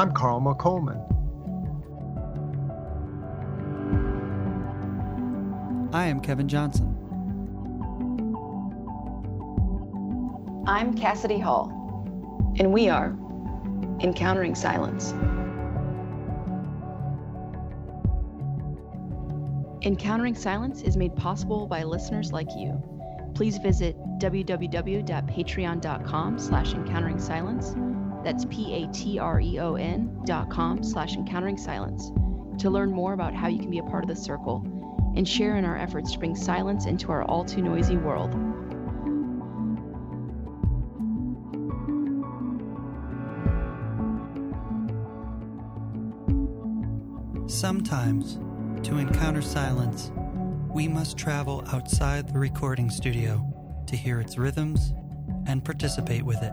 I'm Carl McColman. I am Kevin Johnson. I'm Cassidy Hall, and we are Encountering Silence. Encountering Silence is made possible by listeners like you. Please visit www.patreon.com slash encountering silence. That's P-A-T-R-E-O-N dot com slash encountering silence to learn more about how you can be a part of the circle and share in our efforts to bring silence into our all too noisy world. Sometimes, to encounter silence, we must travel outside the recording studio to hear its rhythms and participate with it.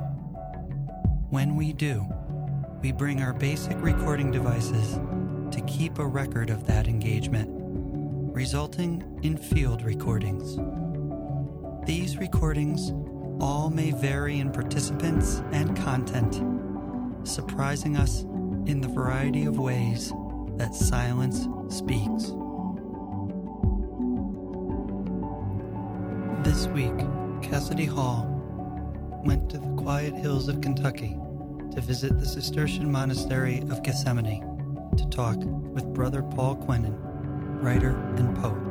When we do, we bring our basic recording devices to keep a record of that engagement, resulting in field recordings. These recordings all may vary in participants and content, surprising us in the variety of ways that silence speaks. This week, Cassidy Hall went to the quiet hills of Kentucky to visit the Cistercian monastery of Gethsemani to talk with Brother Paul Quenon, writer and poet.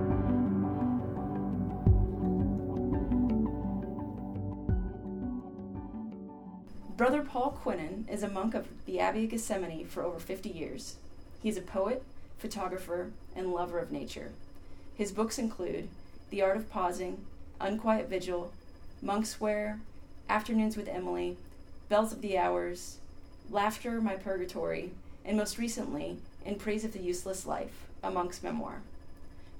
Brother Paul Quenon is a monk of the Abbey of Gethsemani for over 50 years. He is a poet, photographer, and lover of nature. His books include The Art of Pausing, Unquiet Vigil, Monkswear, Afternoons with Emily, Bells of the Hours, Laughter, My Purgatory, and most recently, In Praise of the Useless Life, a monk's memoir.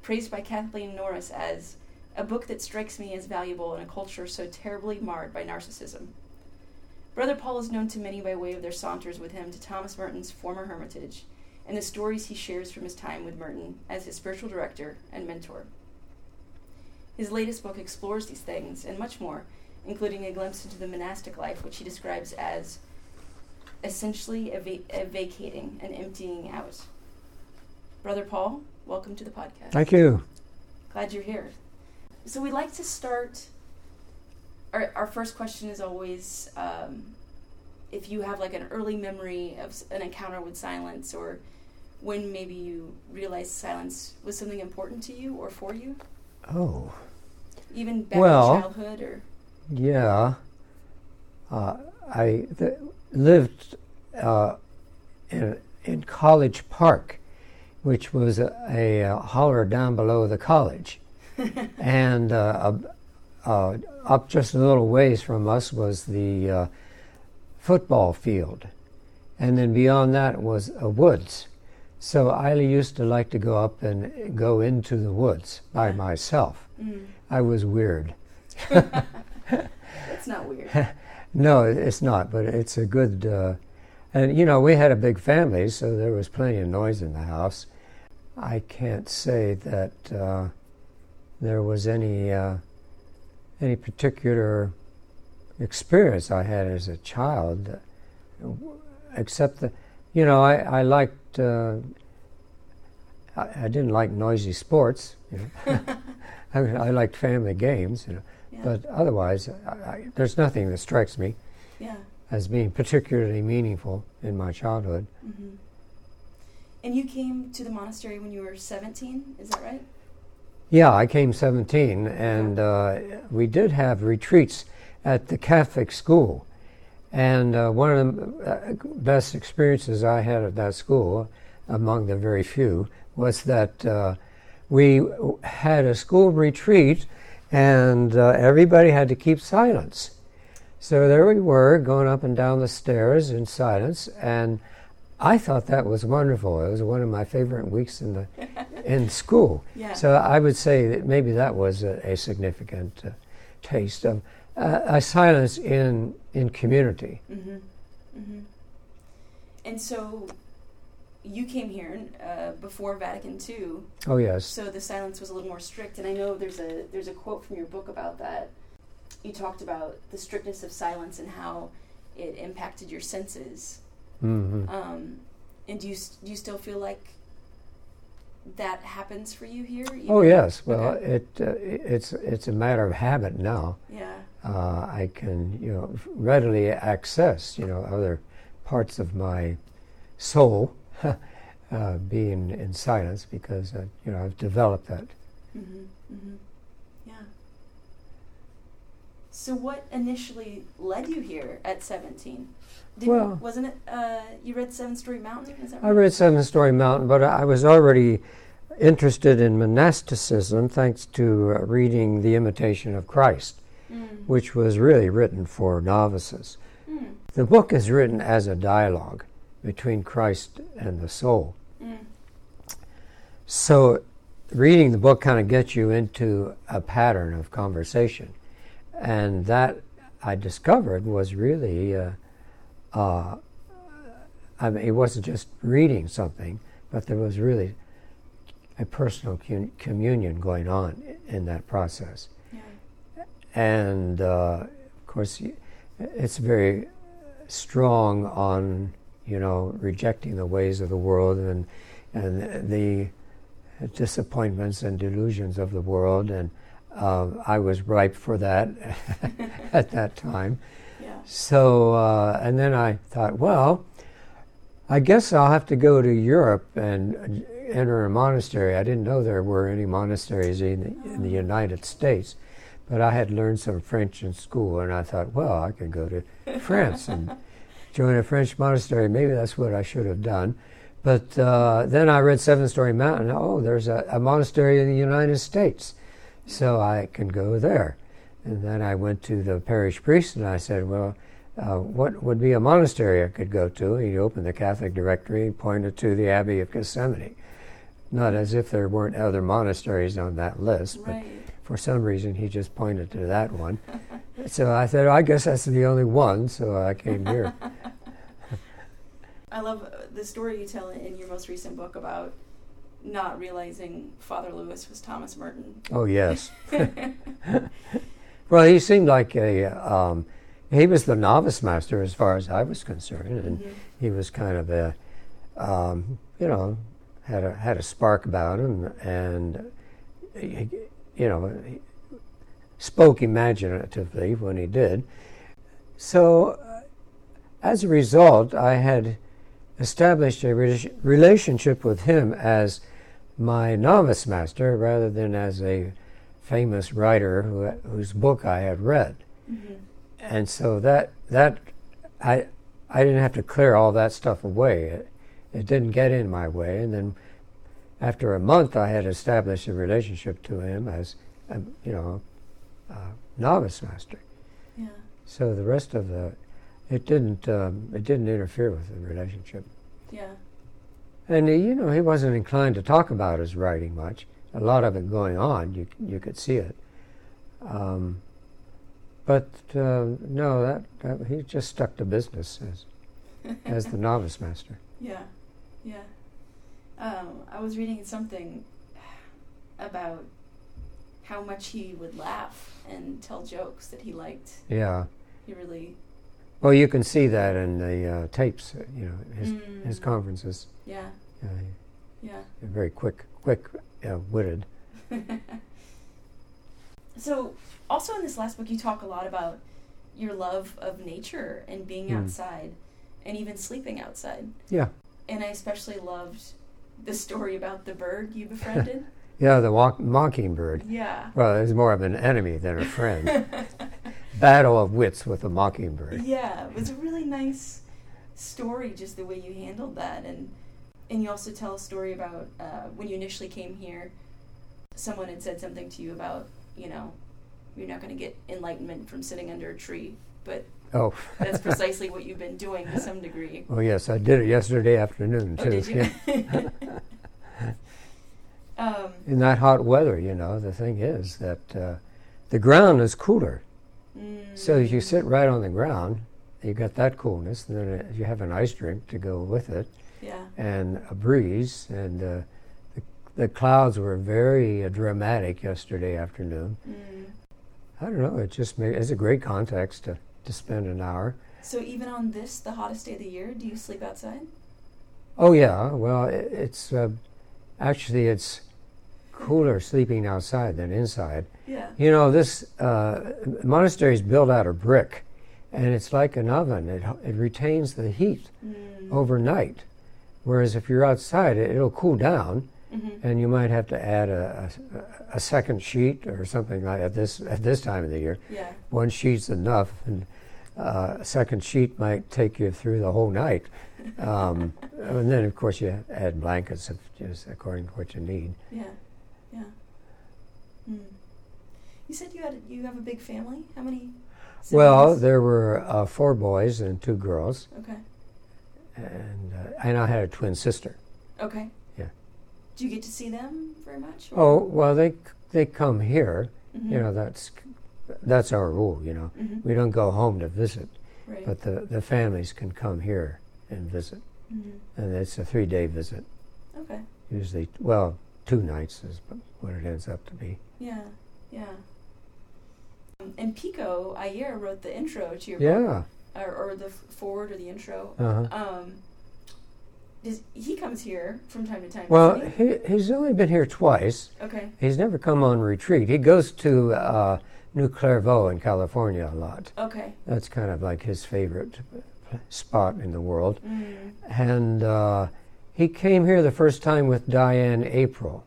Praised by Kathleen Norris as a book that strikes me as valuable in a culture so terribly marred by narcissism. Brother Paul is known to many by way of their saunters with him to Thomas Merton's former hermitage and the stories he shares from his time with Merton as his spiritual director and mentor. His latest book explores these things and much more, including a glimpse into the monastic life, which he describes as essentially a, va- a vacating and emptying out. Brother Paul, welcome to the podcast. Thank you. Glad you're here. So we'd like to start. Our, our first question is always um, if you have like an early memory of an encounter with silence or when maybe you realized silence was something important to you or for you? Oh. Even back well, in childhood or? Yeah. Uh, I th- lived uh, in, in College Park, which was a, a, a holler down below the college. and uh, uh, up just a little ways from us was the uh, football field. And then beyond that was a woods. So I used to like to go up and go into the woods by myself. Mm. I was weird. That's not weird. no, it's not, but it's a good. Uh, and you know, we had a big family, so there was plenty of noise in the house. I can't say that uh, there was any uh, any particular experience I had as a child, except that you know I, I liked uh, I, I, didn't like noisy sports. You know. I, I, liked family games, you know, yeah. but otherwise I, there's nothing that strikes me yeah. as being particularly meaningful in my childhood. Mm-hmm. And you came to the monastery when you were 17, is that right? Yeah, I came 17, and uh, we did have retreats at the Catholic school. And uh, one of the uh, best experiences I had at that school, among the very few, was that uh, we had a school retreat and uh, everybody had to keep silence. So there we were going up and down the stairs in silence, and I thought that was wonderful. It was one of my favorite weeks in the in school. Yeah. So I would say that maybe that was a, a significant uh, taste of uh, a silence in in community. Mm-hmm. Mm-hmm. And so, you came here uh, before Vatican II. Oh yes. So the silence was a little more strict, and I know there's a there's a quote from your book about that. You talked about the strictness of silence and how it impacted your senses. hmm Um, and do you do you still feel like that happens for you here? Oh even- yes. Well, Okay. it uh, it's it's a matter of habit now. Yeah. Uh, I can you know readily access you know other parts of my soul uh, being in silence because uh, you know I've developed that. Mm-hmm. Mm-hmm. Yeah. So, what initially led you here at 17? Didn't, Well- wasn't it, uh, you read Seven Storey Mountain? Is that I read Seven Storey Mountain, but I was already interested in monasticism thanks to uh, reading The Imitation of Christ, Mm. which was really written for novices. Mm. The book is written as a dialogue between Christ and the soul. Mm. So, reading the book kind of gets you into a pattern of conversation. And that I discovered was really, uh, uh, I mean, it wasn't just reading something, but there was really a personal cu- communion going on in that process. Yeah. And uh, of course, it's very strong on you know rejecting the ways of the world and and the disappointments and delusions of the world. And uh, I was ripe for that at that time. Yeah. So uh, and then I thought, well, I guess I'll have to go to Europe and enter a monastery. I didn't know there were any monasteries in the, in the United States, but I had learned some French in school, and I thought, well, I could go to France and join a French monastery. Maybe that's what I should have done. But uh, then I read Seven Storey Mountain. Oh, there's a, a monastery in the United States, so I can go there. And then I went to the parish priest and I said, well, uh, what would be a monastery I could go to? He opened the Catholic directory and pointed to the Abbey of Gethsemani. Not as if there weren't other monasteries on that list, but Right. For some reason he just pointed to that one. so I said, I guess that's the only one, so I came here. I love the story you tell in your most recent book about not realizing Father Louis was Thomas Merton. Oh, yes. well, he seemed like a, um, he was the novice master as far as I was concerned, and Mhm. he was kind of a, um, you know, had a had a spark about him, and he, you know, spoke imaginatively when he did. So, uh, as a result, I had established a rela- relationship with him as my novice master rather than as a famous writer who, whose book I had read Mhm. and so that that I I didn't have to clear all that stuff away. It, it didn't get in my way, and then after a month, I had established a relationship to him as a, you know a novice master. Yeah. So the rest of the it didn't um, it didn't interfere with the relationship. Yeah. And uh, you know he wasn't inclined to talk about his writing much. A lot of it going on, you you could see it. Um, but uh, no, that, that he just stuck to business as as the novice master. Yeah, yeah. Um, I was reading something about how much he would laugh and tell jokes that he liked. Yeah. He really, Well, you can see that in the uh, tapes. uh, You know his his Mm. conferences. yeah, Uh, yeah. very quick, quick uh, witted. so, also in this last book, you talk a lot about your love of nature and being Mm. outside, and even sleeping outside. Yeah. And I especially loved the story about the bird you befriended. Yeah, the walk- mockingbird. yeah. Well, it was more of an enemy than a friend. Battle of wits with a mockingbird. Yeah, it was a really nice story, just the way you handled that, and and you also tell a story about uh, when you initially came here. Someone had said something to you about, you know, you're not going to get enlightenment from sitting under a tree, but Oh. that's precisely what you've been doing to some degree. Oh yes, I did it yesterday afternoon Oh, too. did you? Yeah. um, In that hot weather, you know, the thing is that uh, the ground is cooler. So if you sit mm, right on the ground, you got that coolness, and then uh, you have an ice drink to go with it, Yeah. and a breeze, and uh, the, the clouds were very uh, dramatic yesterday afternoon. Mm, I don't know, it just made, it's a great context to, to spend an hour. So even on this, the hottest day of the year, do you sleep outside? Oh yeah, well it, it's uh, actually it's cooler sleeping outside than inside. Yeah. You know, this uh, monastery is built out of brick, and it's like an oven. It, it retains the heat Mm. overnight. Whereas if you're outside, it, it'll cool down, Mhm. and you might have to add a, a, a second sheet or something like at this at this time of the year. Yeah. One sheet's enough, and uh, a second sheet might take you through the whole night. Um, and then, of course, you add blankets if, just according to what you need. Yeah. Yeah. Mm. You said you had you have a big family. How many? Well, there were uh, four boys and two girls, Okay. and uh, and I had a twin sister. Okay. Yeah. Do you get to see them very much? Oh well, they they come here. Mhm. You know, that's that's our rule. You know, Mhm. we don't go home to visit, Right. but the the families can come here and visit, Mhm. and it's a three day visit. Okay. Usually, well, two nights is what it ends up to be. Yeah. Yeah. Um, and Pico Iyer wrote the intro to your Yeah. book, or, or the forward or the intro. Uh-huh. Um, does he comes here from time to time? Well, he? he, he's only been here twice. okay. He's never come on retreat. He goes to uh, New Clairvaux in California a lot. Okay. That's kind of like his favorite spot in the world. Mm. And uh, he came here the first time with Dianne Aprile,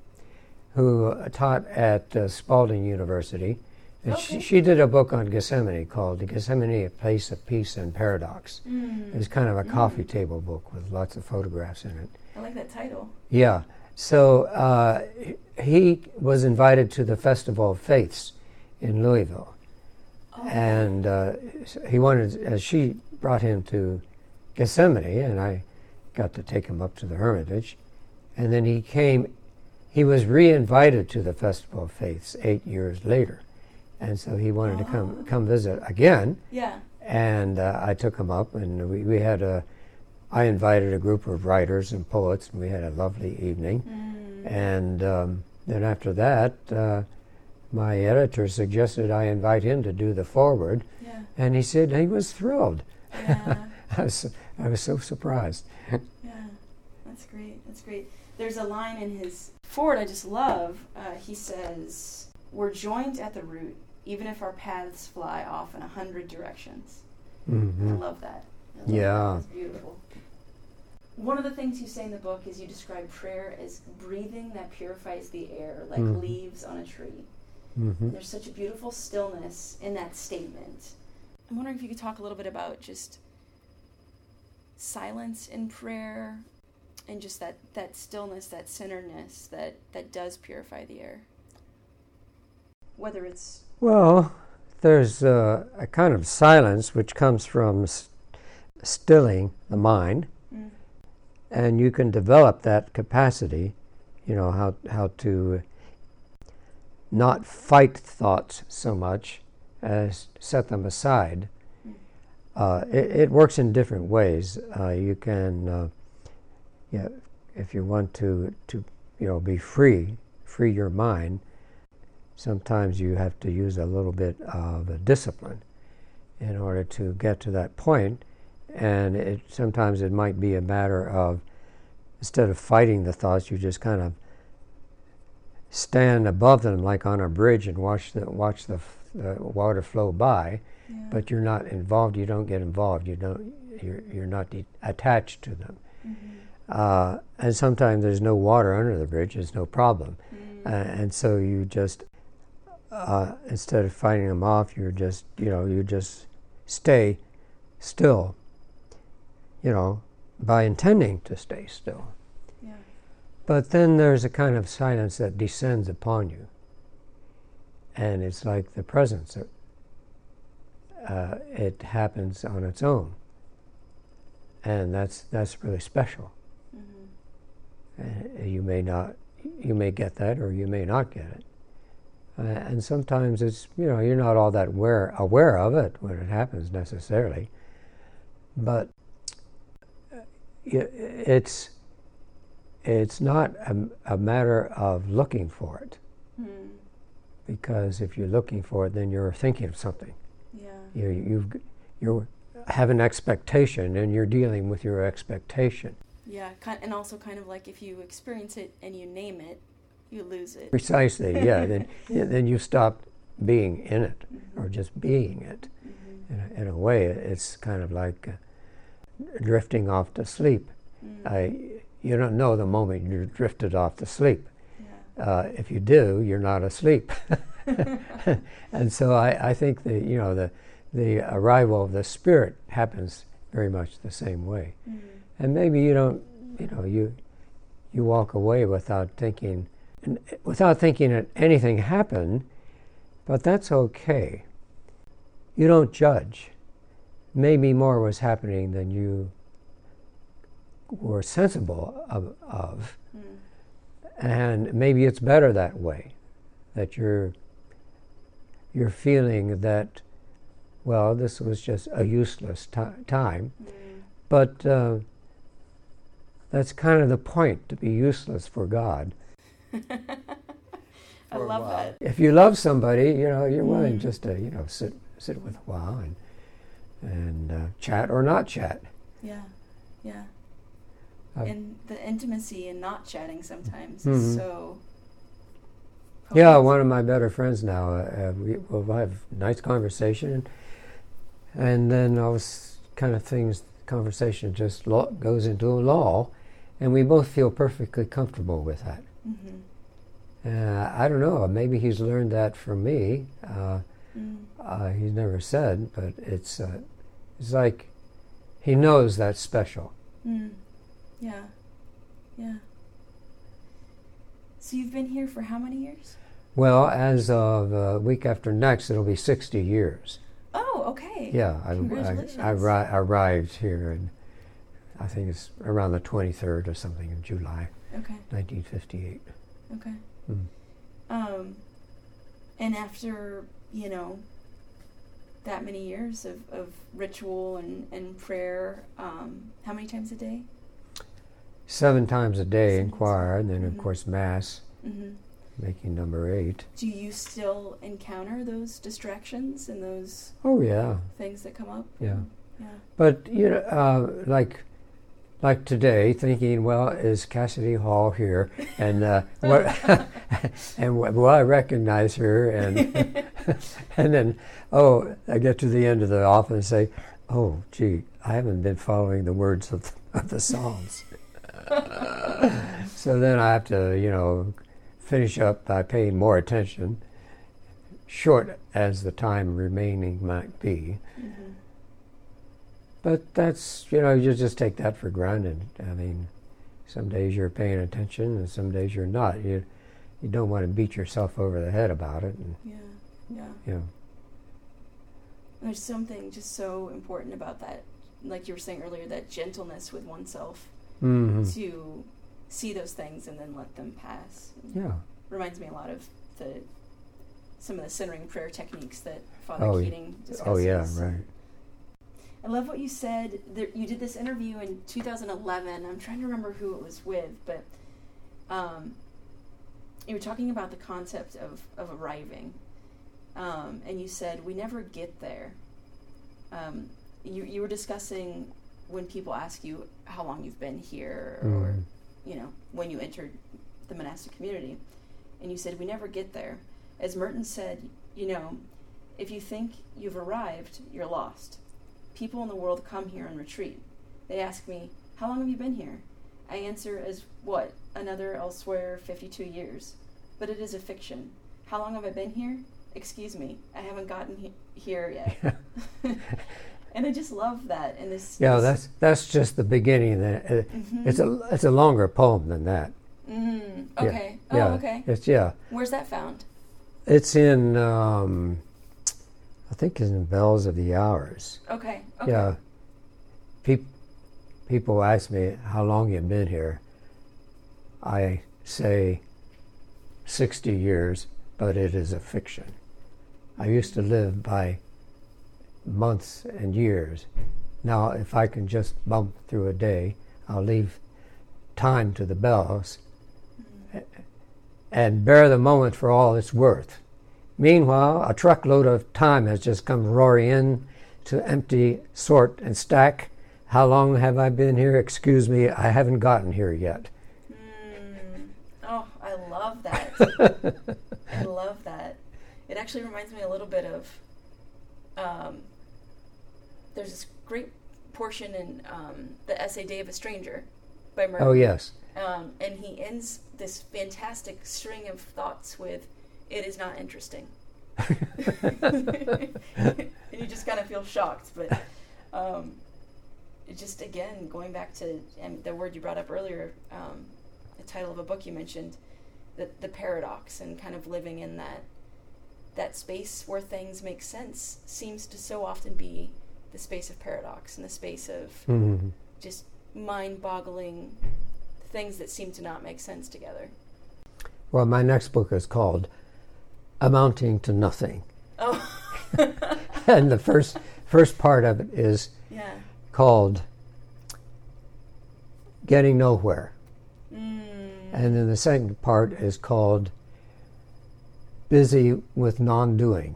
who taught at uh, Spalding University. And Okay. she, she did a book on Gethsemani called Gethsemani, a Place of Peace and Paradox. Mm. It's kind of a Mm. coffee table book with lots of photographs in it. I like that title. Yeah. So uh, he was invited to the Festival of Faiths in Louisville. Oh. And uh, he wanted, as she brought him to Gethsemani, and I got to take him up to the Hermitage. And then he came, he was re invited to the Festival of Faiths eight years later. And so he wanted to come, Oh. come visit again. Yeah. And uh, I took him up, and we, we had a, I invited a group of writers and poets, and we had a lovely evening. Mm. And um, then after that, uh, my editor suggested I invite him to do the forward, Yeah. and he said he was thrilled. Yeah. I was, I was so surprised. Yeah, that's great. That's great. There's a line in his forward I just love. Uh, he says, "We're joined at the root, even if our paths fly off in a hundred directions." I hmm love that. I love Yeah. That's beautiful. One of the things you say in the book is you describe prayer as breathing that purifies the air, like Mhm. leaves on a tree. Hmm There's such a beautiful stillness in that statement. I'm wondering if you could talk a little bit about just silence in prayer and just that, that stillness, that centeredness that, that does purify the air. Whether it's Well, there's uh, a kind of silence which comes from s- stilling the mind, mm, and you can develop that capacity. You know how how to not fight thoughts so much as set them aside. Uh, it, it works in different ways. Uh, you can, uh, yeah, if you want to to you know be free, free your mind. Sometimes you have to use a little bit of a discipline in order to get to that point. point, and it sometimes it might be a matter of instead of fighting the thoughts, you just kind of stand above them like on a bridge and watch the watch the, water flow by yeah. but you're not involved you don't get involved you don't you're, you're not de- attached to them Mhm. uh, and sometimes there's no water under the bridge there's no problem Mm, uh, and so you just uh, instead of fighting them off you're just you know you just stay still you know by intending to stay still. But then there's a kind of silence that descends upon you. And it's like the presence. Uh, it happens on its own. And that's, that's really special. Mhm. Uh, you may not, you may get that or you may not get it. Uh, and sometimes it's, you know, you're not all that aware, aware of it when it happens necessarily. But uh, it's, it's not a, a matter of looking for it. Mm, Because if you're looking for it, then you're thinking of something. yeah. You, you've, you have an expectation and you're dealing with your expectation. Yeah, and also kind of like if you experience it and you name it, you lose it. Precisely, yeah. then, then you stop being in it mm-hmm. or just being it. Mm-hmm. In, a, in, a, way, it's kind of like uh, drifting off to sleep. Mm-hmm. I, you don't know the moment you're drifted off to sleep. Yeah. Uh, if you do, you're not asleep. and so I, I think the you know the the arrival of the spirit happens very much the same way. Mm-hmm. And maybe you don't you know you you walk away without thinking without thinking that anything happened, but that's okay. You don't judge. Maybe more was happening than you were sensible of, of. Mm. and maybe it's better that way that you're you're feeling that well this was just a useless t- time mm. but uh, that's kind of the point to be useless for god I love that. If you love somebody, you know, you're willing mm. just to, you know, sit sit with a while and and uh, chat or not chat. Yeah, yeah. Uh, and the intimacy in not chatting sometimes mm-hmm. is so. Potent. Yeah, one of my better friends now. Uh, uh we will have nice conversation, and then all this kind of things. Conversation just lo- goes into a lull, and we both feel perfectly comfortable with that. Mm-hmm. Uh, I don't know. Maybe he's learned that from me. Uh, mm. uh, he's never said, but it's uh, it's like he knows that's special. Mm. Yeah, yeah. So you've been here for how many years? Well, as of a uh, week after next, it'll be sixty years. Oh, okay. Yeah, I, I, I, arrived here, and I think it's around the twenty third or something in July. Okay. Nineteen fifty eight. Okay. Mm. Um, and after, you know, that many years of, of ritual and, and prayer, um, how many times a day? Seven times a day Seven in choir, and then, mm-hmm. of course, Mass, mm-hmm. making number eight. Do you still encounter those distractions and those oh yeah things that come up? Yeah. Yeah. But, you know, uh, like like today, thinking, well, is Cassidy Hall here? And uh, what? and will I recognize her? And and then, oh, I get to the end of the office and say, oh, gee, I haven't been following the words of, of the Psalms. so then I have to, you know, finish up by paying more attention, short as the time remaining might be. Mm-hmm but that's, you know, you just take that for granted. I mean, some days you're paying attention and some days you're not. You, you don't want to beat yourself over the head about it. And, yeah, yeah. Yeah. There's something just so important about that, like you were saying earlier, that gentleness with oneself mm-hmm. to see those things and then let them pass. Yeah. Reminds me a lot of the some of the centering prayer techniques that Father oh, Keating discusses. Oh yeah, right. I love what you said. There, you did this interview in 2011. I'm trying to remember who it was with, but um, you were talking about the concept of, of arriving. Um, and you said, we never get there. Um, you, you were discussing when people ask you how long you've been here mm. or, you know, when you entered the monastic community. And you said, we never get there. As Merton said, you know, if you think you've arrived, you're lost People in the world come here and retreat. They ask me, How long have you been here? I answer as what? Another elsewhere 52 years. But it is a fiction. How long have I been here? Excuse me, I haven't gotten he- here yet. and I just love that. And this. Yeah, this that's that's just the beginning. That uh, mm-hmm. it's a it's a longer poem than that. Mm, okay. Yeah. Oh, yeah. okay. It's yeah. Where's that found? It's in um, I think it's in Bells of the Hours. Okay. okay. Yeah. Pe- people ask me how long you've been here. I say 60 years, but it is a fiction. I used to live by months and years. Now, if I can just bump through a day, I'll leave time to the bells and bear the moment for all it's worth. Meanwhile, a truckload of time has just come roaring in, to empty, sort, and stack. How long have I been here? Excuse me, I haven't gotten here yet. Mm. Oh, I love that. I love that. It actually reminds me a little bit of. Um, there's this great portion in um, the essay "Day of a Stranger" by Merton. Oh, yes. Um, and he ends this fantastic string of thoughts with, "It is not interesting." and you just kind of feel shocked, but um, just again going back to and the word you brought up earlier, um, the title of a book you mentioned, the the paradox and kind of living in that that space where things make sense seems to so often be the space of paradox and the space of Mhm. just mind-boggling things that seem to not make sense together. Well, my next book is called Amounting to Nothing. Oh, and the first first part of it is yeah. called Getting Nowhere. Mm. And then the second part is called Busy with Non Doing.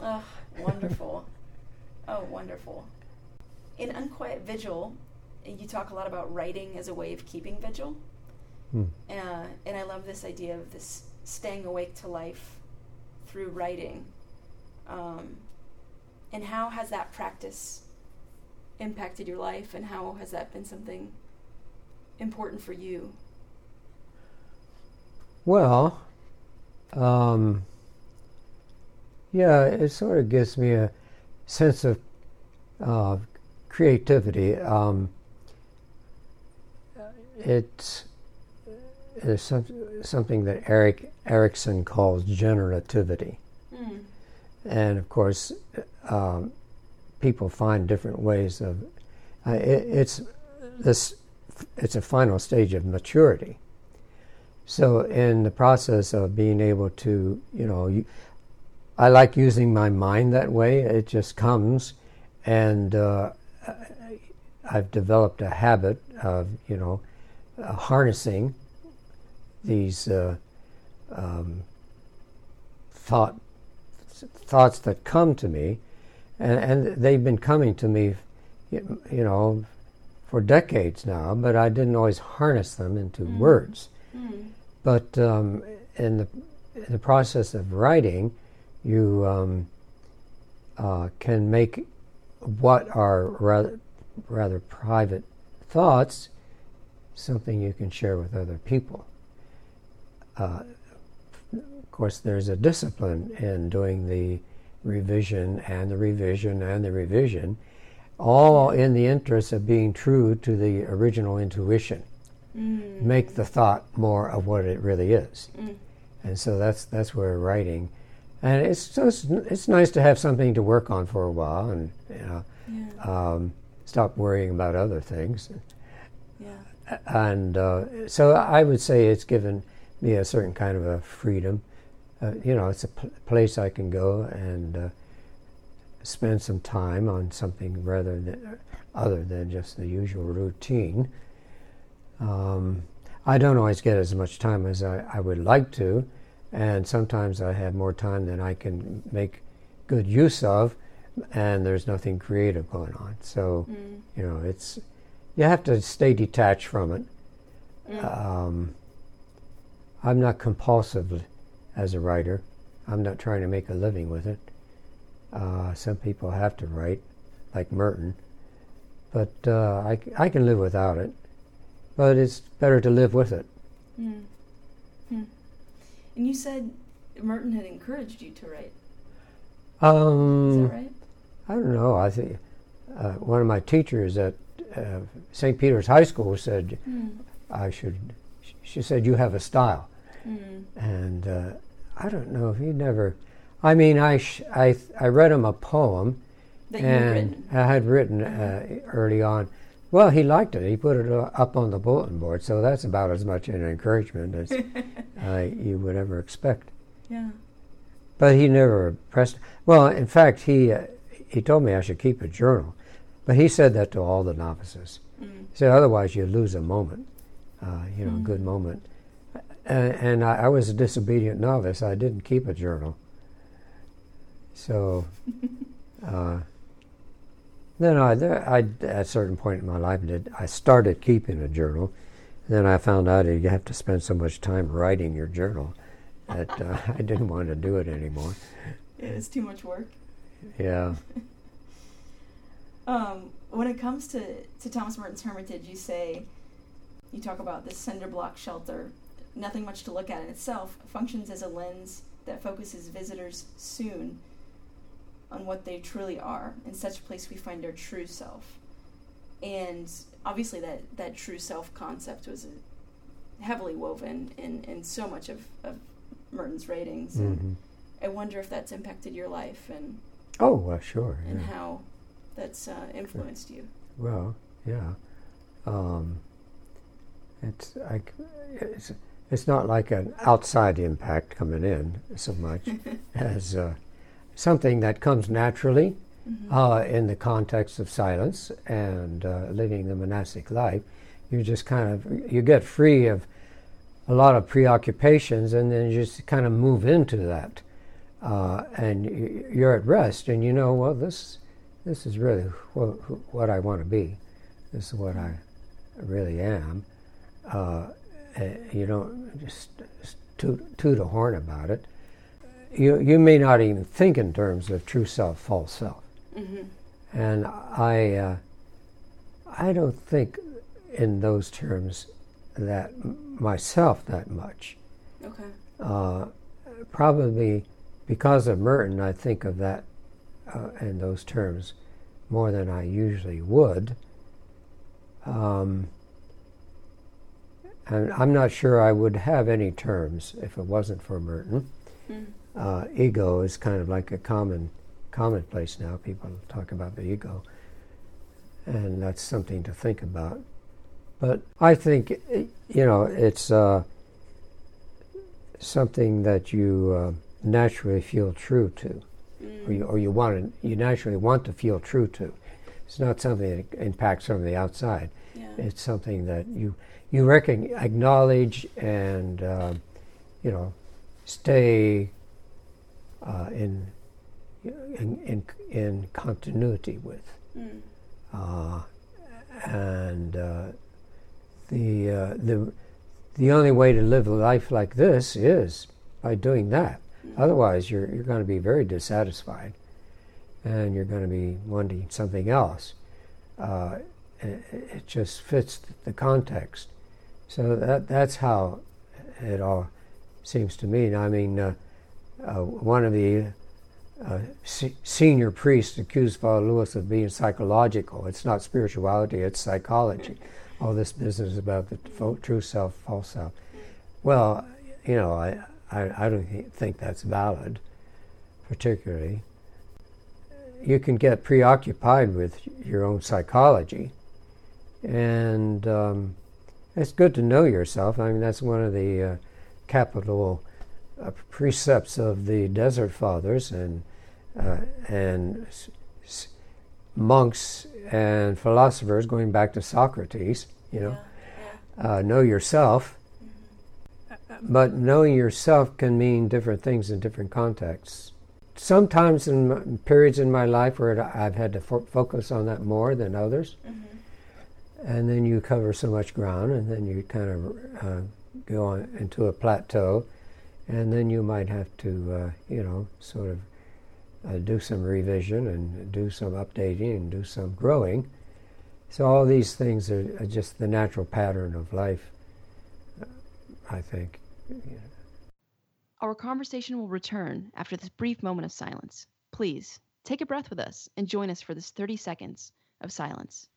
Oh, wonderful. oh, wonderful. In Unquiet Vigil, you talk a lot about writing as a way of keeping vigil. Hmm. Uh, and I love this idea of this staying awake to life through writing. Um, and how has that practice impacted your life, and how has that been something important for you? Well, um, yeah, it sort of gives me a sense of uh, creativity. Um, it's it's some, something that Erik Erikson calls generativity, Mm. and of course, um, people find different ways of. Uh, it, it's this. It's a final stage of maturity. So, in the process of being able to, you know, you, I like using my mind that way. It just comes, and uh, I've developed a habit of, you know, uh, harnessing these uh, um, thought thoughts that come to me, and, and they've been coming to me, you know, for decades now. But I didn't always harness them into Mm. words. Mm. But um, in the in the process of writing, you um, uh, can make what are rather rather private thoughts something you can share with other people. Uh, of course, there's a discipline in doing the revision and the revision and the revision, all in the interest of being true to the original intuition Mm. make the thought more of what it really is. Mm. And so that's that's where writing, and it's just it's nice to have something to work on for a while, and you know, Yeah. um, stop worrying about other things. Yeah. And uh, so I would say it's given me a certain kind of a freedom. Uh, you know, it's a pl- place I can go and uh, spend some time on something rather than other than just the usual routine. Um, I don't always get as much time as I, I would like to, and sometimes I have more time than I can make good use of, and there's nothing creative going on. So, Mm. you know, it's you have to stay detached from it. Mm. Um, I'm not compulsive as a writer. I'm not trying to make a living with it. Uh, some people have to write, like Merton, but uh, I, I can live without it. But it's better to live with it. Mm. Hmm. And you said Merton had encouraged you to write. Is Um, that right? I don't know. I think uh, one of my teachers at uh, St. Peter's High School said Mm. I should. She said you have a style. Mm. and uh, I don't know if he never. I mean, I sh- I I read him a poem, That you had and written. I had written uh, early on. Well, he liked it. He put it up on the bulletin board, so that's about as much an encouragement as uh, you would ever expect. yeah. But he never pressed. Well, in fact, he uh, he told me I should keep a journal, but he said that to all the novices. Mm. He said otherwise you lose a moment, uh, you know, a Mm. good moment. And, and I, I was a disobedient novice. I didn't keep a journal. So, uh, then I, there, I, at a certain point in my life, did I started keeping a journal. Then I found out you have to spend so much time writing your journal that uh, I didn't want to do it anymore. It's too much work. Yeah. Um, when it comes to, to Thomas Merton's Hermitage, you say, you talk about this cinder block shelter, nothing much to look at in itself, functions as a lens that focuses visitors soon on what they truly are. In such a place, we find our true self. And obviously, that, that true self concept was heavily woven in, in so much of, of Merton's writings. hmm I wonder if that's impacted your life and, Oh, well, sure. and yeah. how that's uh, influenced you. Well, yeah. Um, it's like it's it's not like an outside impact coming in so much as uh, something that comes naturally Mhm. uh, in the context of silence and uh, living the monastic life. You just kind of you get free of a lot of preoccupations, and then you just kind of move into that, uh, and you're at rest, and you know, well, this this is really what, what I want to be. This is what I really am. Uh, eh, you don't just, just toot, toot a horn about it. You, you may not even think in terms of true self, false self. Mm-hmm. And I, uh, I don't think in those terms that myself that much. Okay. Uh, probably because of Merton, I think of that uh, in those terms more than I usually would. Um, and I'm not sure I would have any terms if it wasn't for Merton. Mm. Uh, ego is kind of like a common commonplace now. People talk about the ego, and that's something to think about. But I think you know it's uh, something that you uh, naturally feel true to, or you, or you want to, you naturally want to feel true to. It's not something that impacts from the outside. Yeah. It's something that you you reckon, acknowledge and uh, you know stay uh, in, in in in continuity with. Mm. Uh, and uh, the uh, the the only way to live a life like this is by doing that. Otherwise, you're you're going to be very dissatisfied, and you're going to be wanting something else. Uh, it, it just fits the context. So that that's how it all seems to me. I mean, uh, uh, one of the uh, se- senior priests accused Father Louis of being psychological. It's not spirituality; it's psychology. All this business about the fo- true self, false self. Well, you know, I I, I don't thi- think that's valid, particularly. You can get preoccupied with your own psychology, and um, it's good to know yourself. I mean, that's one of the uh, capital uh, precepts of the Desert Fathers and uh, and s- s- monks and philosophers, going back to Socrates. You know, Yeah. uh, know yourself. But knowing yourself can mean different things in different contexts. Sometimes in m- periods in my life where I've had to fo- focus on that more than others, Yeah. hmm and then you cover so much ground, and then you kind of uh, go on into a plateau, and then you might have to, uh, you know, sort of uh, do some revision and do some updating and do some growing. So all these things are, are just the natural pattern of life, uh, I think. Our conversation will return after this brief moment of silence. Please take a breath with us and join us for this 30 seconds of silence.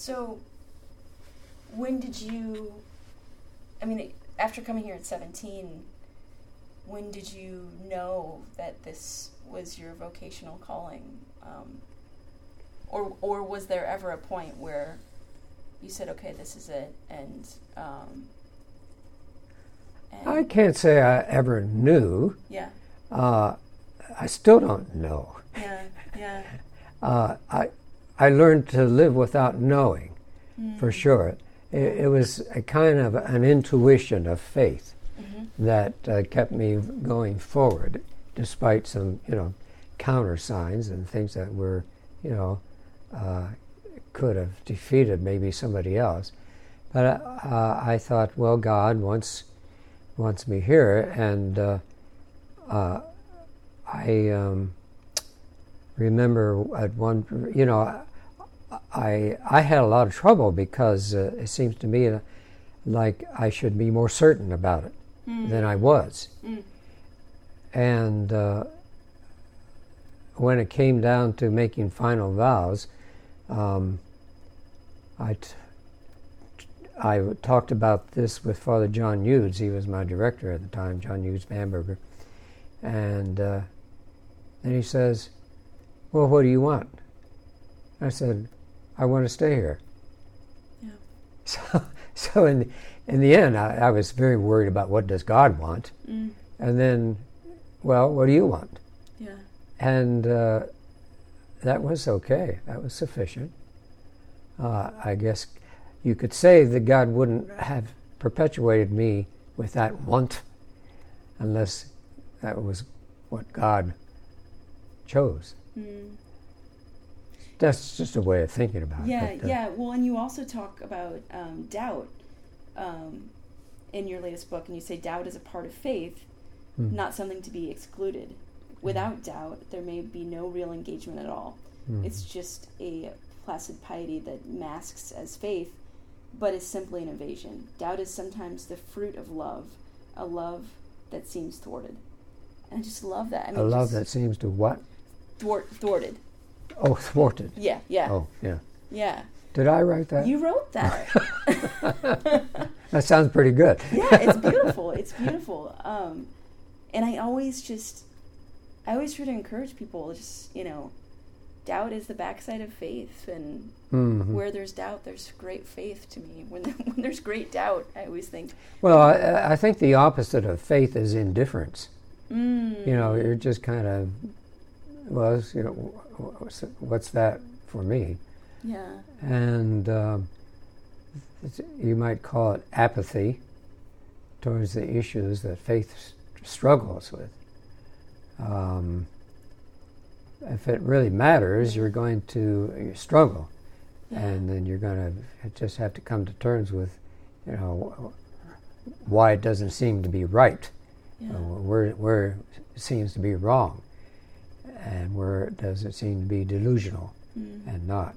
So, when did you? I mean, after coming here at 17, when did you know that this was your vocational calling? Um, or, or was there ever a point where you said, okay, this is it, and, um, and I can't say I ever knew. yeah, Uh, I still don't know. yeah, yeah, Uh, I, I learned to live without knowing, Mm. for sure. It, it was a kind of an intuition of faith Mhm. that uh, kept me going forward, despite some, you know, counter signs and things that were, you know, uh, could have defeated maybe somebody else. But uh, I thought, well, God wants wants me here, and uh, uh, I um, remember at one, you know, I I had a lot of trouble because uh, it seems to me like I should be more certain about it than I was, Mm. and uh, when it came down to making final vows, um, I. T- I talked about this with Father John Eudes. He was my director at the time, John Eudes Bamberger. And uh, then he says, Well, what do you want? I said, I want to stay here. Yeah. So, so in, in the end, I, I was very worried about what does God want? Mm. And then, well, what do you want? yeah, And uh, that was okay. That was sufficient. Uh, I guess you could say that God wouldn't have perpetuated me with that want unless that was what God chose. Mm. That's just a way of thinking about Yeah, it. but, uh, yeah. Well, and you also talk about um, doubt um, in your latest book, and you say doubt is a part of faith, Hmm. not something to be excluded. Without doubt, there may be no real engagement at all. mm, It's just a placid piety that masks as faith, but is simply an evasion. Doubt is sometimes the fruit of love, a love that seems thwarted. And I just love that. I mean, a love that seems to what? Thwart, thwarted. Oh, thwarted. Yeah, yeah, Oh, yeah. yeah. Did I write that? You wrote that. that sounds pretty good. yeah, it's beautiful. It's beautiful. Um, and I always just, I always try to encourage people. Just you know, doubt is the backside of faith, and Mhm. where there's doubt, there's great faith to me. When when there's great doubt, I always think, Well, I, I think the opposite of faith is indifference. mm, you know, you're just kind of, well, it's, you know, what's, what's that for me? yeah, And um, it's, you might call it apathy towards the issues that faith s- struggles with. Um, if it really matters, you're going to you struggle, yeah, and then you're going to just have to come to terms with, you know, why it doesn't seem to be right. Yeah, uh, where where it seems to be wrong, and where does it seem to be delusional mm, and not.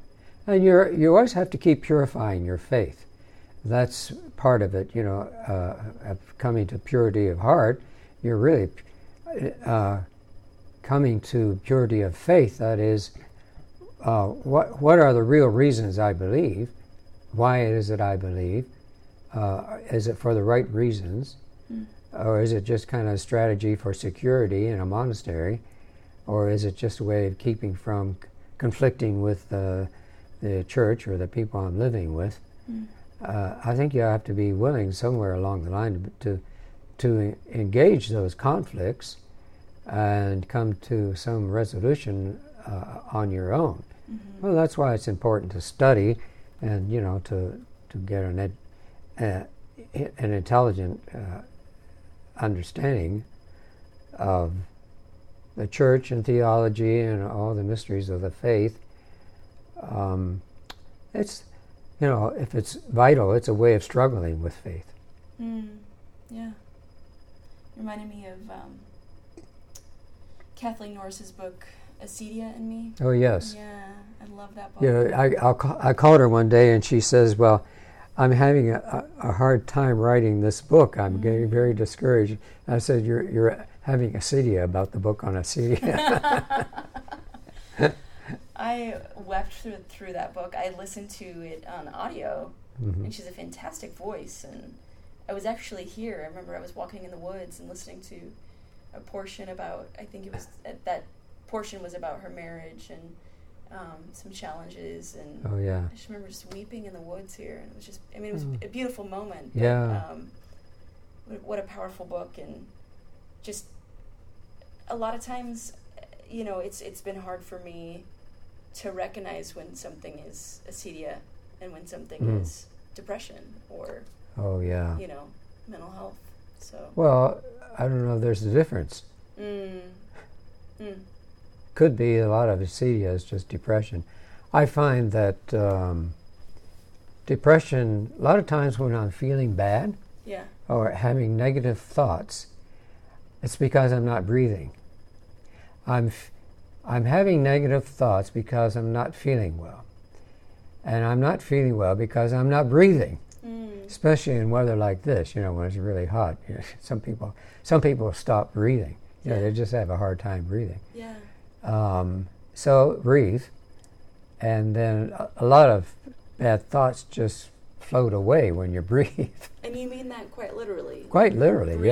And you're you always have to keep purifying your faith. That's part of it, you know, uh, of coming to purity of heart. You're really uh, coming to purity of faith. That is, uh, what what are the real reasons I believe? Why it is that I believe? Uh, is it for the right reasons? mm, Or is it just kind of a strategy for security in a monastery? Or is it just a way of keeping from conflicting with the, the church or the people I'm living with? mm, Uh, I think you have to be willing somewhere along the line to, to engage those conflicts and come to some resolution uh, on your own. mhm, Well, that's why it's important to study and, you know, to, to get an, ed, uh, an intelligent uh, understanding of the church and theology and all the mysteries of the faith. Um, it's, you know, if it's vital, it's a way of struggling with faith. mm, yeah. Reminded me of um, Kathleen Norris's book Acedia and Me. Oh, yes. Yeah, I love that book. You know, I, I'll ca- I called her one day and she says, Well, I'm having a, a a hard time writing this book. I'm getting very discouraged. I said, You're, you're having a acedia about the book on acedia. I wept through through that book. I listened to it on audio, Mhm. and she's a fantastic voice, and I was actually here. I remember I was walking in the woods and listening to a portion about. I think it was that portion was about her marriage and um, some challenges and. Oh yeah. I just remember just weeping in the woods here, and it was just. I mean, it was Mm. a beautiful moment. Yeah. um, what a powerful book, and just a lot of times, you know, it's it's been hard for me to recognize when something is acedia and when something Mm. is depression or Oh yeah. you know mental health. So. Well, I don't know if there's a difference. Mm, mm, Could be a lot of acedia is just depression. I find that um, depression, a lot of times when I'm feeling bad yeah. or having negative thoughts, it's because I'm not breathing. I'm, f- I'm having negative thoughts because I'm not feeling well. And I'm not feeling well because I'm not breathing. Mm, especially in weather like this, you know, when it's really hot. You know, some people, some people stop breathing. You know, Yeah. they just have a hard time breathing. yeah. Um, so breathe, and then a, a lot of bad thoughts just float away when you breathe. And you mean that quite literally. Quite literally, breathe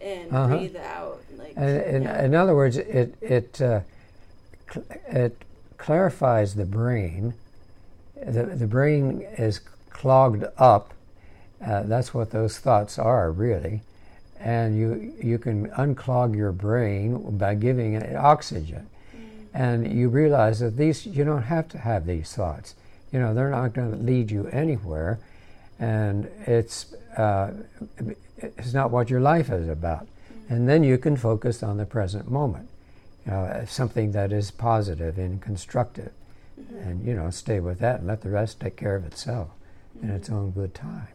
yeah. in, Uh-huh. breathe out. Like And in, yeah. in other words, it it uh, cl- it clarifies the brain. The the brain is clogged up. Uh, that's what those thoughts are, really. And you you can unclog your brain by giving it oxygen, and you realize that these you don't have to have these thoughts. You know they're not going to lead you anywhere, and it's uh, it's not what your life is about. And then you can focus on the present moment, uh, something that is positive and constructive, and you know stay with that and let the rest take care of itself in its own good time.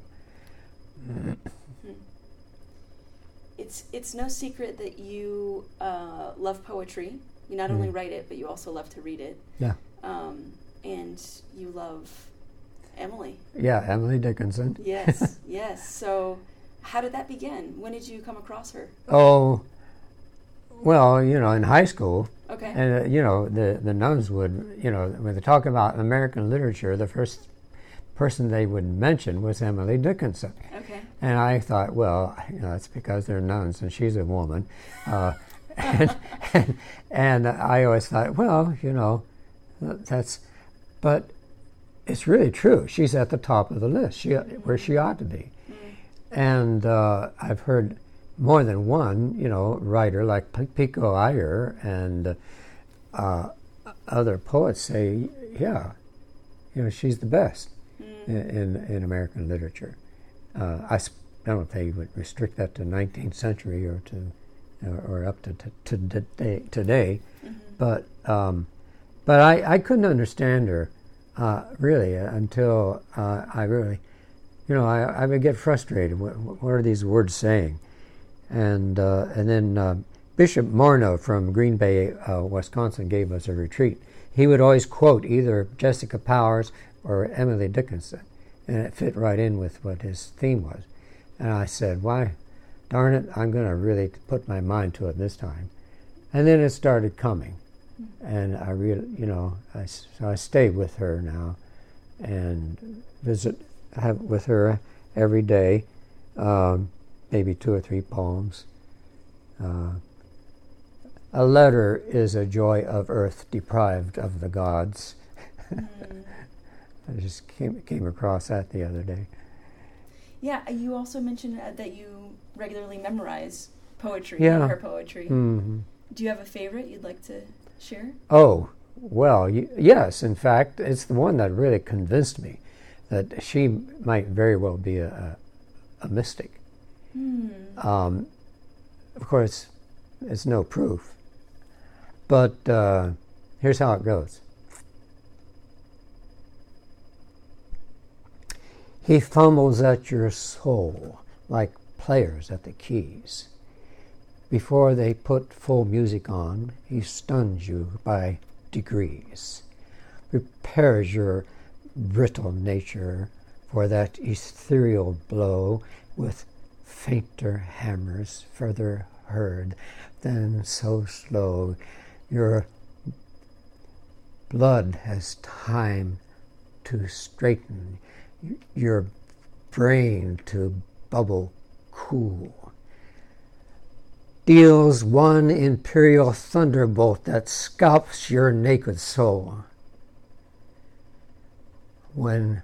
it's it's no secret that you uh, love poetry. You not only Mhm. write it, but you also love to read it. Yeah. Um, and you love Emily. Yeah, Emily Dickinson. Yes, yes. So, how did that begin? When did you come across her? Oh, well, you know, in high school, Okay. and uh, you know, the the nuns would, you know, when they talk about American literature, the first person they would mention was Emily Dickinson. okay. And I thought, well, you know, it's because they're nuns and she's a woman. Uh, and, and, and I always thought, well, you know, that's, but it's really true. She's at the top of the list, she, where she ought to be. And uh, I've heard more than one, you know, writer like P- Pico Iyer and uh, other poets say, yeah, you know, she's the best in, in, in American literature. Uh, I, I don't know if they would restrict that to 19th century or to or, or up to, to, to today, today. but um, but I, I couldn't understand her uh, really uh, until uh, I really, you know, I, I would get frustrated. What, what are these words saying? And uh, and then uh, Bishop Morneau from Green Bay, uh, Wisconsin, gave us a retreat. He would always quote either Jessica Powers or Emily Dickinson, and it fit right in with what his theme was. And I said, "Why, darn it, I'm going to really put my mind to it this time." And then it started coming, and I really, you know, I, so I stay with her now, and visit have with her every day, um, maybe two or three poems. Uh, a letter is a joy of earth deprived of the gods. I just came came across that the other day. Yeah. You also mentioned uh, that you regularly memorize poetry. Yeah. Her poetry. hmm Do you have a favorite you'd like to share? Oh, well, yes. In fact, it's the one that really convinced me that she might very well be a, a, a mystic. Hmm. Um, of course, it's no proof. But uh, here's how it goes He fumbles at your soul like players at the keys. Before they put full music on, he stuns you by degrees, prepares your brittle nature for that ethereal blow with fainter hammers further heard than so slow your blood has time to straighten your brain to bubble cool. Deals one imperial thunderbolt that scalps your naked soul. When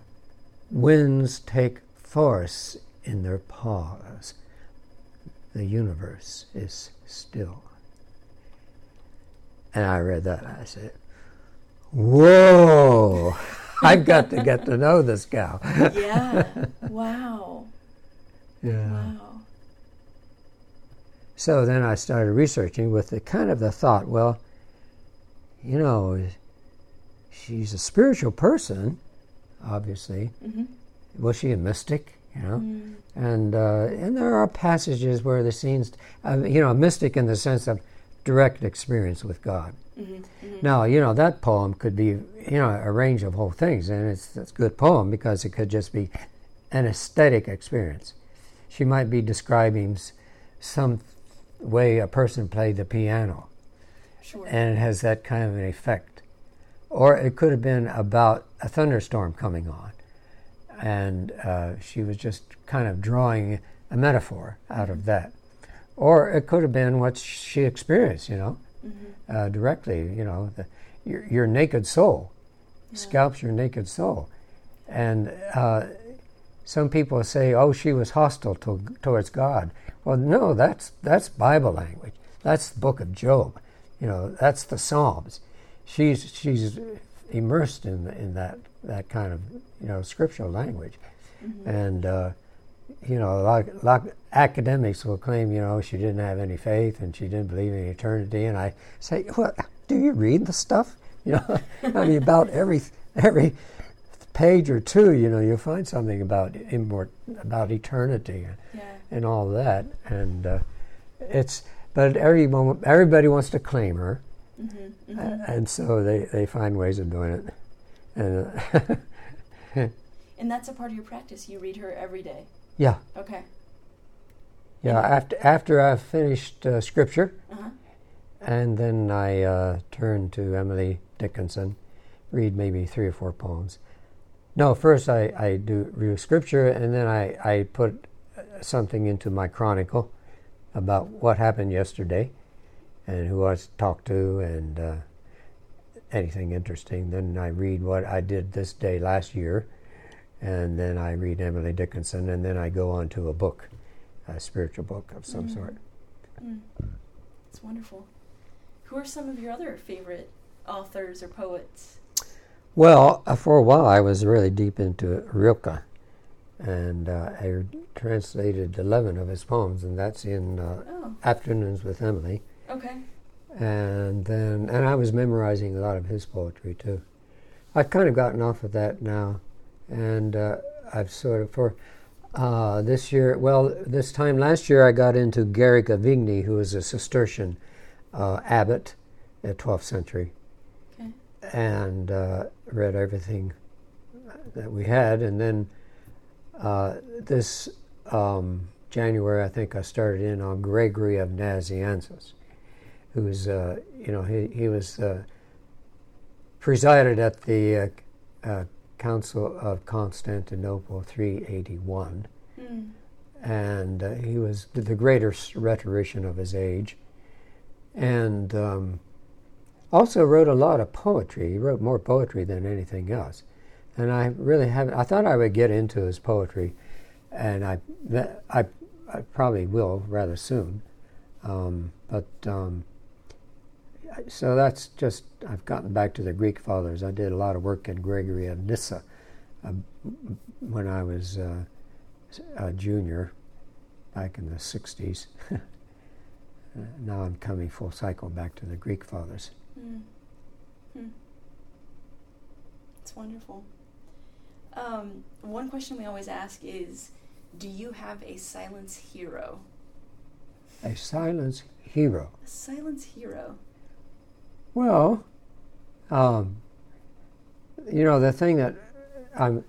winds take force in their paws, the universe is still. And I read that. I said, Whoa, I've got to get to know this gal. Yeah. Wow. Yeah. Wow. So then I started researching with the kind of the thought, well, you know, she's a spiritual person, obviously. Mm-hmm. Was she a mystic? You know, Mm. and uh, and there are passages where the scenes, uh, you know, a mystic in the sense of direct experience with God. Mm-hmm. Mm-hmm. Now, you know, that poem could be, you know, a range of whole things, and it's, it's a good poem because it could just be an aesthetic experience. She might be describing some way a person played the piano, Sure. and it has that kind of an effect. Or it could have been about a thunderstorm coming on, and uh, she was just kind of drawing a metaphor out of that. Or it could have been what she experienced, you know mm-hmm. uh, directly. You know, the, your, your naked soul scalps your naked soul, and uh, some people say, "Oh, she was hostile to, towards God." Well, no, that's that's Bible language. That's the Book of Job. You know, that's the Psalms. She's she's immersed in in that that kind of you know scriptural language, Mm-hmm. and. Uh, you know, a lot, a lot academics will claim, you know, she didn't have any faith and she didn't believe in eternity. And I say, well, do you read the stuff? You know, I mean, about every every page or two, you know, you'll find something about immort- about eternity Yeah. And all that. And uh, it's, but every moment, everybody wants to claim her, Mm-hmm. uh, Mm-hmm. and so they, they find ways of doing it. And uh, And that's a part of your practice. You read her every day. yeah, Okay. yeah. After after I've finished uh, scripture. Uh huh. And then I uh, turned to Emily Dickinson, read maybe three or four poems. No, first I, I do read scripture, and then I, I put something into my chronicle about what happened yesterday and who I talked to and uh, anything interesting. Then I read what I did this day last year, and then I read Emily Dickinson, and then I go on to a book, a spiritual book of some Mm. sort. Mm. It's wonderful. Who are some of your other favorite authors or poets? Well, uh, for a while I was really deep into Rilke, and uh, I translated 11 of his poems, and that's in uh, Oh, Afternoons with Emily. okay. And then, and I was memorizing a lot of his poetry too. I've kind of gotten off of that now, and uh, I've sort of for uh, this year. Well, this time last year I got into Guerric of Igny, who was a Cistercian uh, abbot at 12th century, Okay. and uh, read everything that we had, and then uh, this um, January I think I started in on Gregory of Nazianzus who was, uh, you know, he, he was uh, presided at the uh, uh, Council of Constantinople 381, Mm. and uh, he was the greatest rhetorician of his age, and um, also wrote a lot of poetry. He wrote more poetry than anything else, and I really haven't. I thought I would get into his poetry, and I, that, I, I probably will rather soon, um, but. Um, so that's just I've gotten back to the Greek fathers. I did a lot of work in Gregory of Nyssa uh, when I was uh, a junior back in the 60s. uh, now I'm coming full cycle back to the Greek fathers. Mm. Hmm. It's wonderful. Um, one question we always ask is Do you have a silence hero? A silence hero. A silence hero. Well, um, you know, the thing that um,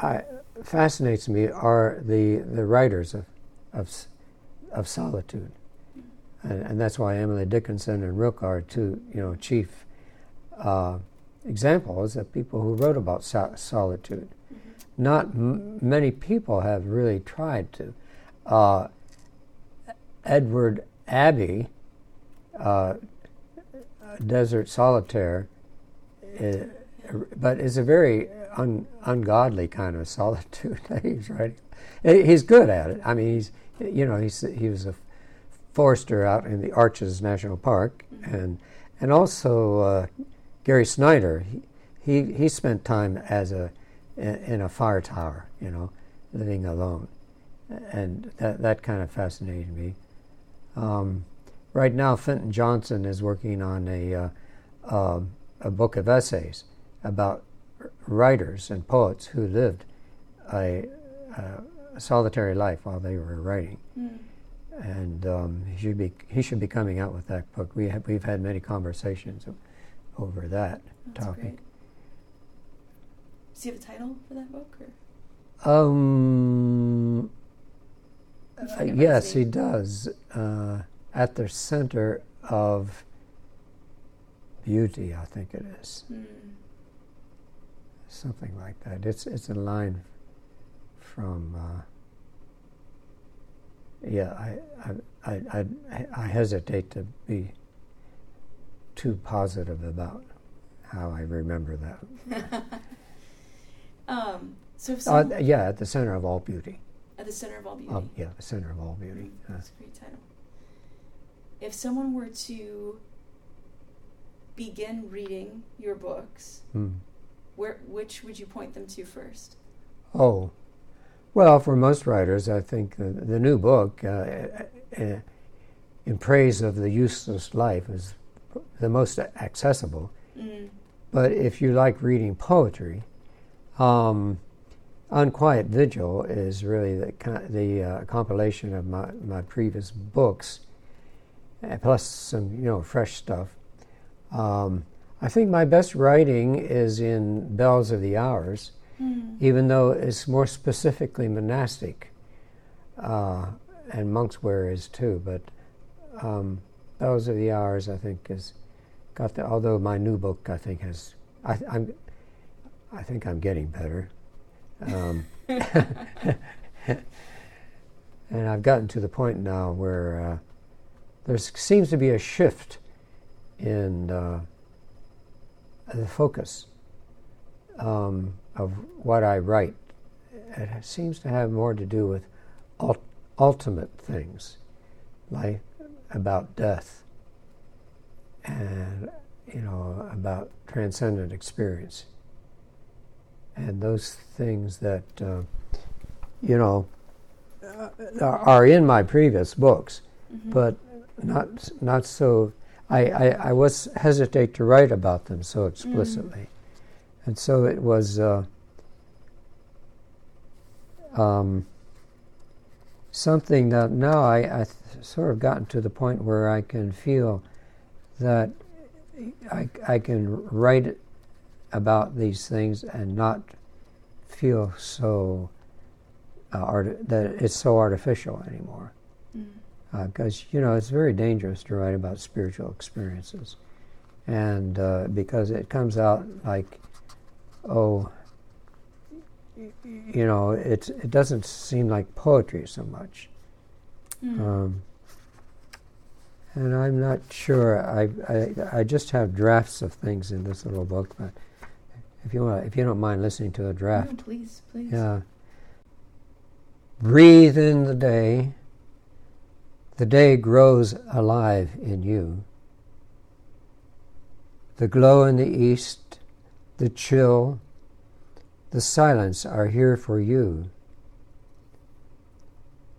I, fascinates me are the, the writers of, of, of solitude. And, and that's why Emily Dickinson and Rilke are two, you know, chief uh, examples of people who wrote about so- solitude. Mm-hmm. Not m- many people have really tried to. uh, Edward Abbey, uh, Desert Solitaire, uh, but it's a very un, ungodly kind of solitude that he's writing. He's good at it. I mean, he's you know he's he was a forester out in the Arches National Park, and and also uh, Gary Snyder. He, he he spent time as a in a fire tower, you know, living alone, and that that kind of fascinated me. Um, right now, Fenton Johnson is working on a uh, uh, a book of essays about writers and poets who lived a, a solitary life while they were writing. Mm. And um, he should be he should be coming out with that book. We have we've had many conversations over that That's topic. Great. Does he have a title for that book? Or? Um, uh, yes, he does. Uh, at the center of beauty, I think it is. Mm something like that. It's it's a line from. Uh, yeah, I, I, I, I, hesitate to be too positive about how I remember that. um, so uh, yeah, at the center of all beauty. At the center of all beauty. Um, yeah, the center of all beauty. Mm, that's a great title. If someone were to begin reading your books, mm where which would you point them to first? Oh, well, for most writers, I think the, the new book, uh, uh, uh, in praise of the useless life, is the most accessible. Mm. But if you like reading poetry, um, Unquiet Vigil is really the, the uh, compilation of my, my previous books, uh, plus some you know fresh stuff. Um, I think my best writing is in Bells of the Hours, mm. even though it's more specifically monastic, uh, and Monkswear is too. But um, Bells are the Hours, I think, is got the. Although my new book, I think, has. I, am I think I'm getting better. Um, and I've gotten to the point now where uh, there seems to be a shift in. Uh, the focus um, of what I write. It seems to have more to do with ult- ultimate things, like about death and you know about transcendent experience, and those things that uh, you know are in my previous books, mm-hmm. but not not so I, I, I, was hesitate to write about them so explicitly. Mm. And so it was uh, um, something that now I, I sort of gotten to the point where I can feel that I, I can write about these things and not feel so uh, art- that it's so artificial anymore. Because uh, you know it's very dangerous to write about spiritual experiences, and uh, because it comes out like, oh, you know, it it doesn't seem like poetry so much. Mm. Um, and I'm not sure. I, I I just have drafts of things in this little book, but if you want, if you don't mind listening to a draft, no, please, please. Yeah. Breathe in the day the day grows alive in you. The glow in the east, the chill, the silence are here for you.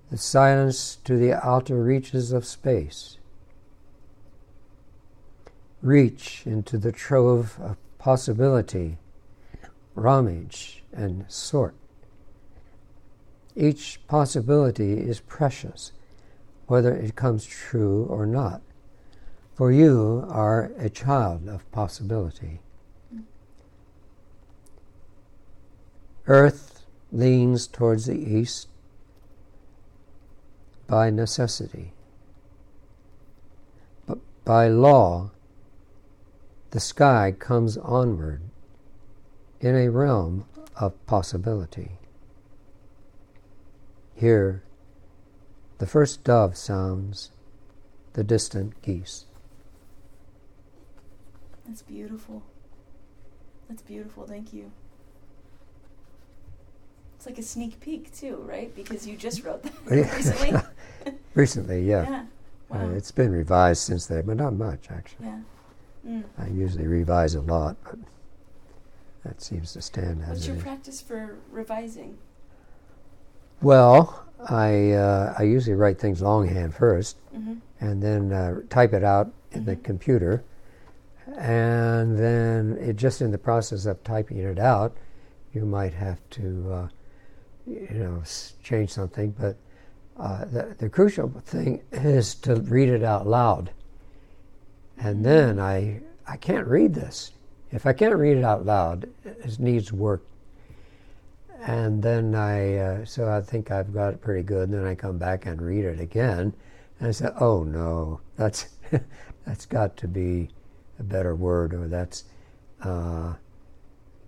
The silence to the outer reaches of space. Reach into the trove of possibility, rummage, and sort. Each possibility is precious whether it comes true or not. For you are a child of possibility. Earth leans towards the east by necessity. But by law, the sky comes onward in a realm of possibility. Here, The first dove sounds the distant geese. That's beautiful. That's beautiful. Thank you. It's like a sneak peek too, right? Because you just wrote that recently. Recently, yeah. yeah. Uh, Wow. it's been revised since then, but not much actually. yeah. Mm. I usually revise a lot, but that seems to stand out. What's your is. practice for revising? Well, I uh, I usually write things longhand first, Mm-hmm. and then uh, type it out in the Mhm. computer, and then it just in the process of typing it out, you might have to, uh, you know, change something. But uh, the the crucial thing is to read it out loud, and then I I can't read this. If I can't read it out loud, it needs work. And then I, uh, so I think I've got it pretty good. And then I come back and read it again, and I say, "Oh no, that's that's got to be a better word, or that's, uh,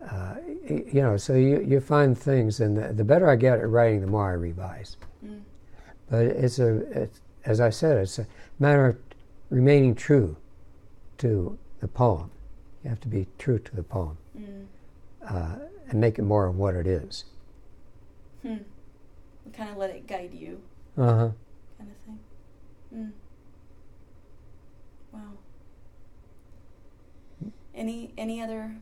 uh, you know." So you you find things, and the, the better I get at writing, the more I revise. Mm. But it's a, it's, as I said, it's a matter of remaining true to the poem. You have to be true to the poem Mm. uh, and make it more of what it is. Hmm. Kind of let it guide you, Uh huh. kind of thing. Mm. Wow. Any any other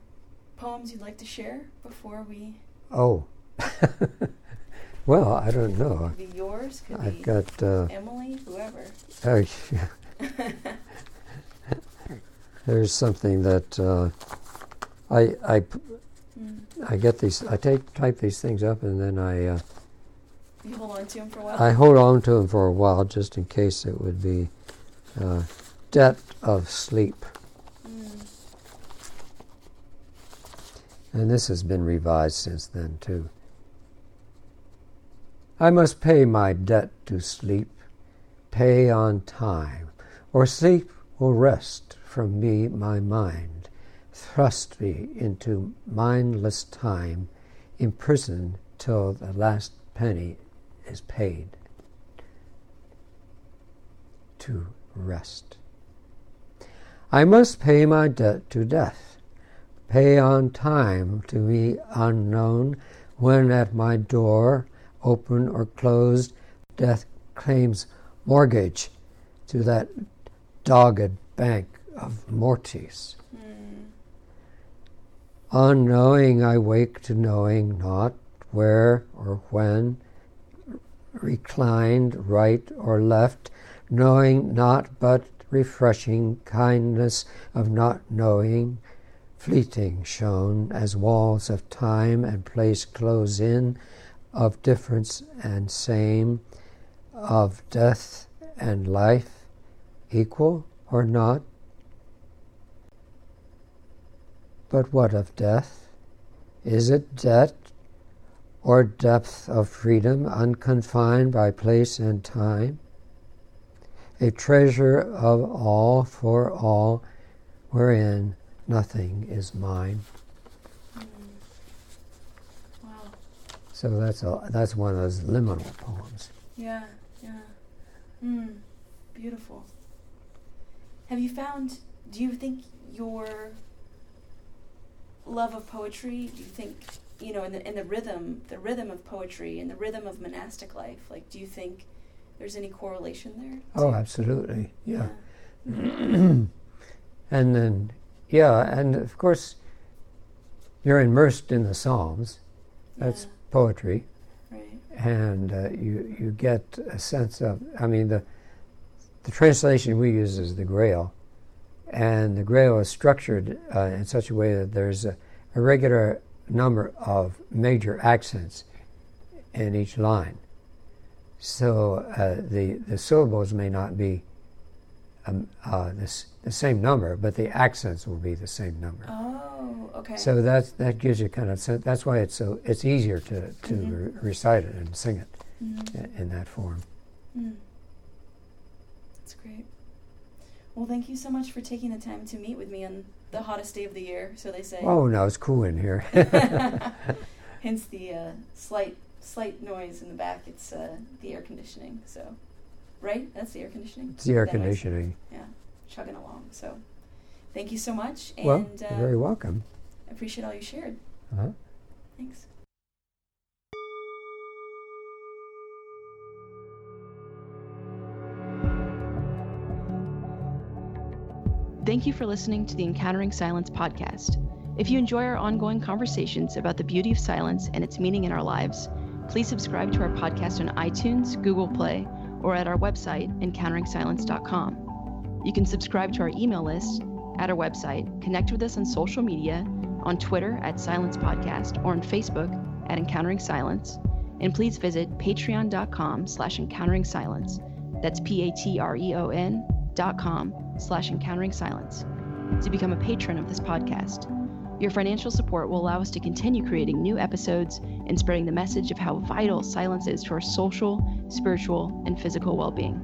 poems you'd like to share before we? Oh. well, I don't know. Could be yours. Could I've be got. Uh, Emily. Whoever. oh, yeah, there's something that uh, I I p- Mm. I get these. I take type these things up and then I uh, You hold on to him for a while. I hold on to them for a while just in case it would be uh, debt of sleep. Mm. And this has been revised since then, too. I must pay my debt to sleep, pay on time, or sleep will wrest from me my mind, thrust me into mindless time, imprisoned till the last penny is paid. To rest. I must pay my debt to death pay on time to me unknown, when at my door, open or closed, death claims mortgage to that dogged bank of mortis. Mm. Unknowing I wake to knowing not where or when, reclined right or left, knowing not but refreshing kindness of not knowing, fleeting shown as walls of time and place close in, of difference and same, of death and life, equal or not. But what of death? Is it debt or depth of freedom unconfined by place and time? A treasure of all for all, wherein nothing is mine. Mm. Wow. So that's a that's one of those liminal poems. Yeah. Yeah. Mm. Beautiful. Have you found? Do you think your love of poetry? Do you think you know in the in the rhythm, the rhythm of poetry and the rhythm of monastic life? Like, do you think there's any correlation there? Oh, absolutely, yeah. and then, yeah, and of course, you're immersed in the Psalms. That's Yeah. poetry, Right. and uh, you you get a sense of. I mean, the the translation we use is the Grail, and the Grail is structured uh, in such a way that there's a, a regular number of major accents in each line. So uh, the the syllables may not be um, uh, this, the same number, but the accents will be the same number. Oh, okay. So that that gives you kind of sen- that's why it's so it's easier to to Mhm. re- recite it and sing it Mhm. in, in that form. Mm. That's great. Well, thank you so much for taking the time to meet with me on the hottest day of the year, so they say. Oh no, it's cool in here. Hence the uh, slight slight noise in the back. It's uh, the air conditioning. So right? That's the air conditioning. It's the air That noise? conditioning. Yeah, chugging along. So, thank you so much, and well, uh, you're very welcome. I appreciate all you shared. Uh-huh. Thanks. Thank you for listening to the Encountering Silence podcast. If you enjoy our ongoing conversations about the beauty of silence and its meaning in our lives, please subscribe to our podcast on iTunes, Google Play, or at our website, encounteringsilence.com. You can subscribe to our email list at our website, connect with us on social media, on Twitter at Silence Podcast, or on Facebook at Encountering Silence, and please visit patreon.com slash encountering silence. That's P-A-T-R-E-O-N dot com slash encountering silence to become a patron of this podcast. Your financial support will allow us to continue creating new episodes and spreading the message of how vital silence is to our social, spiritual, and physical well being.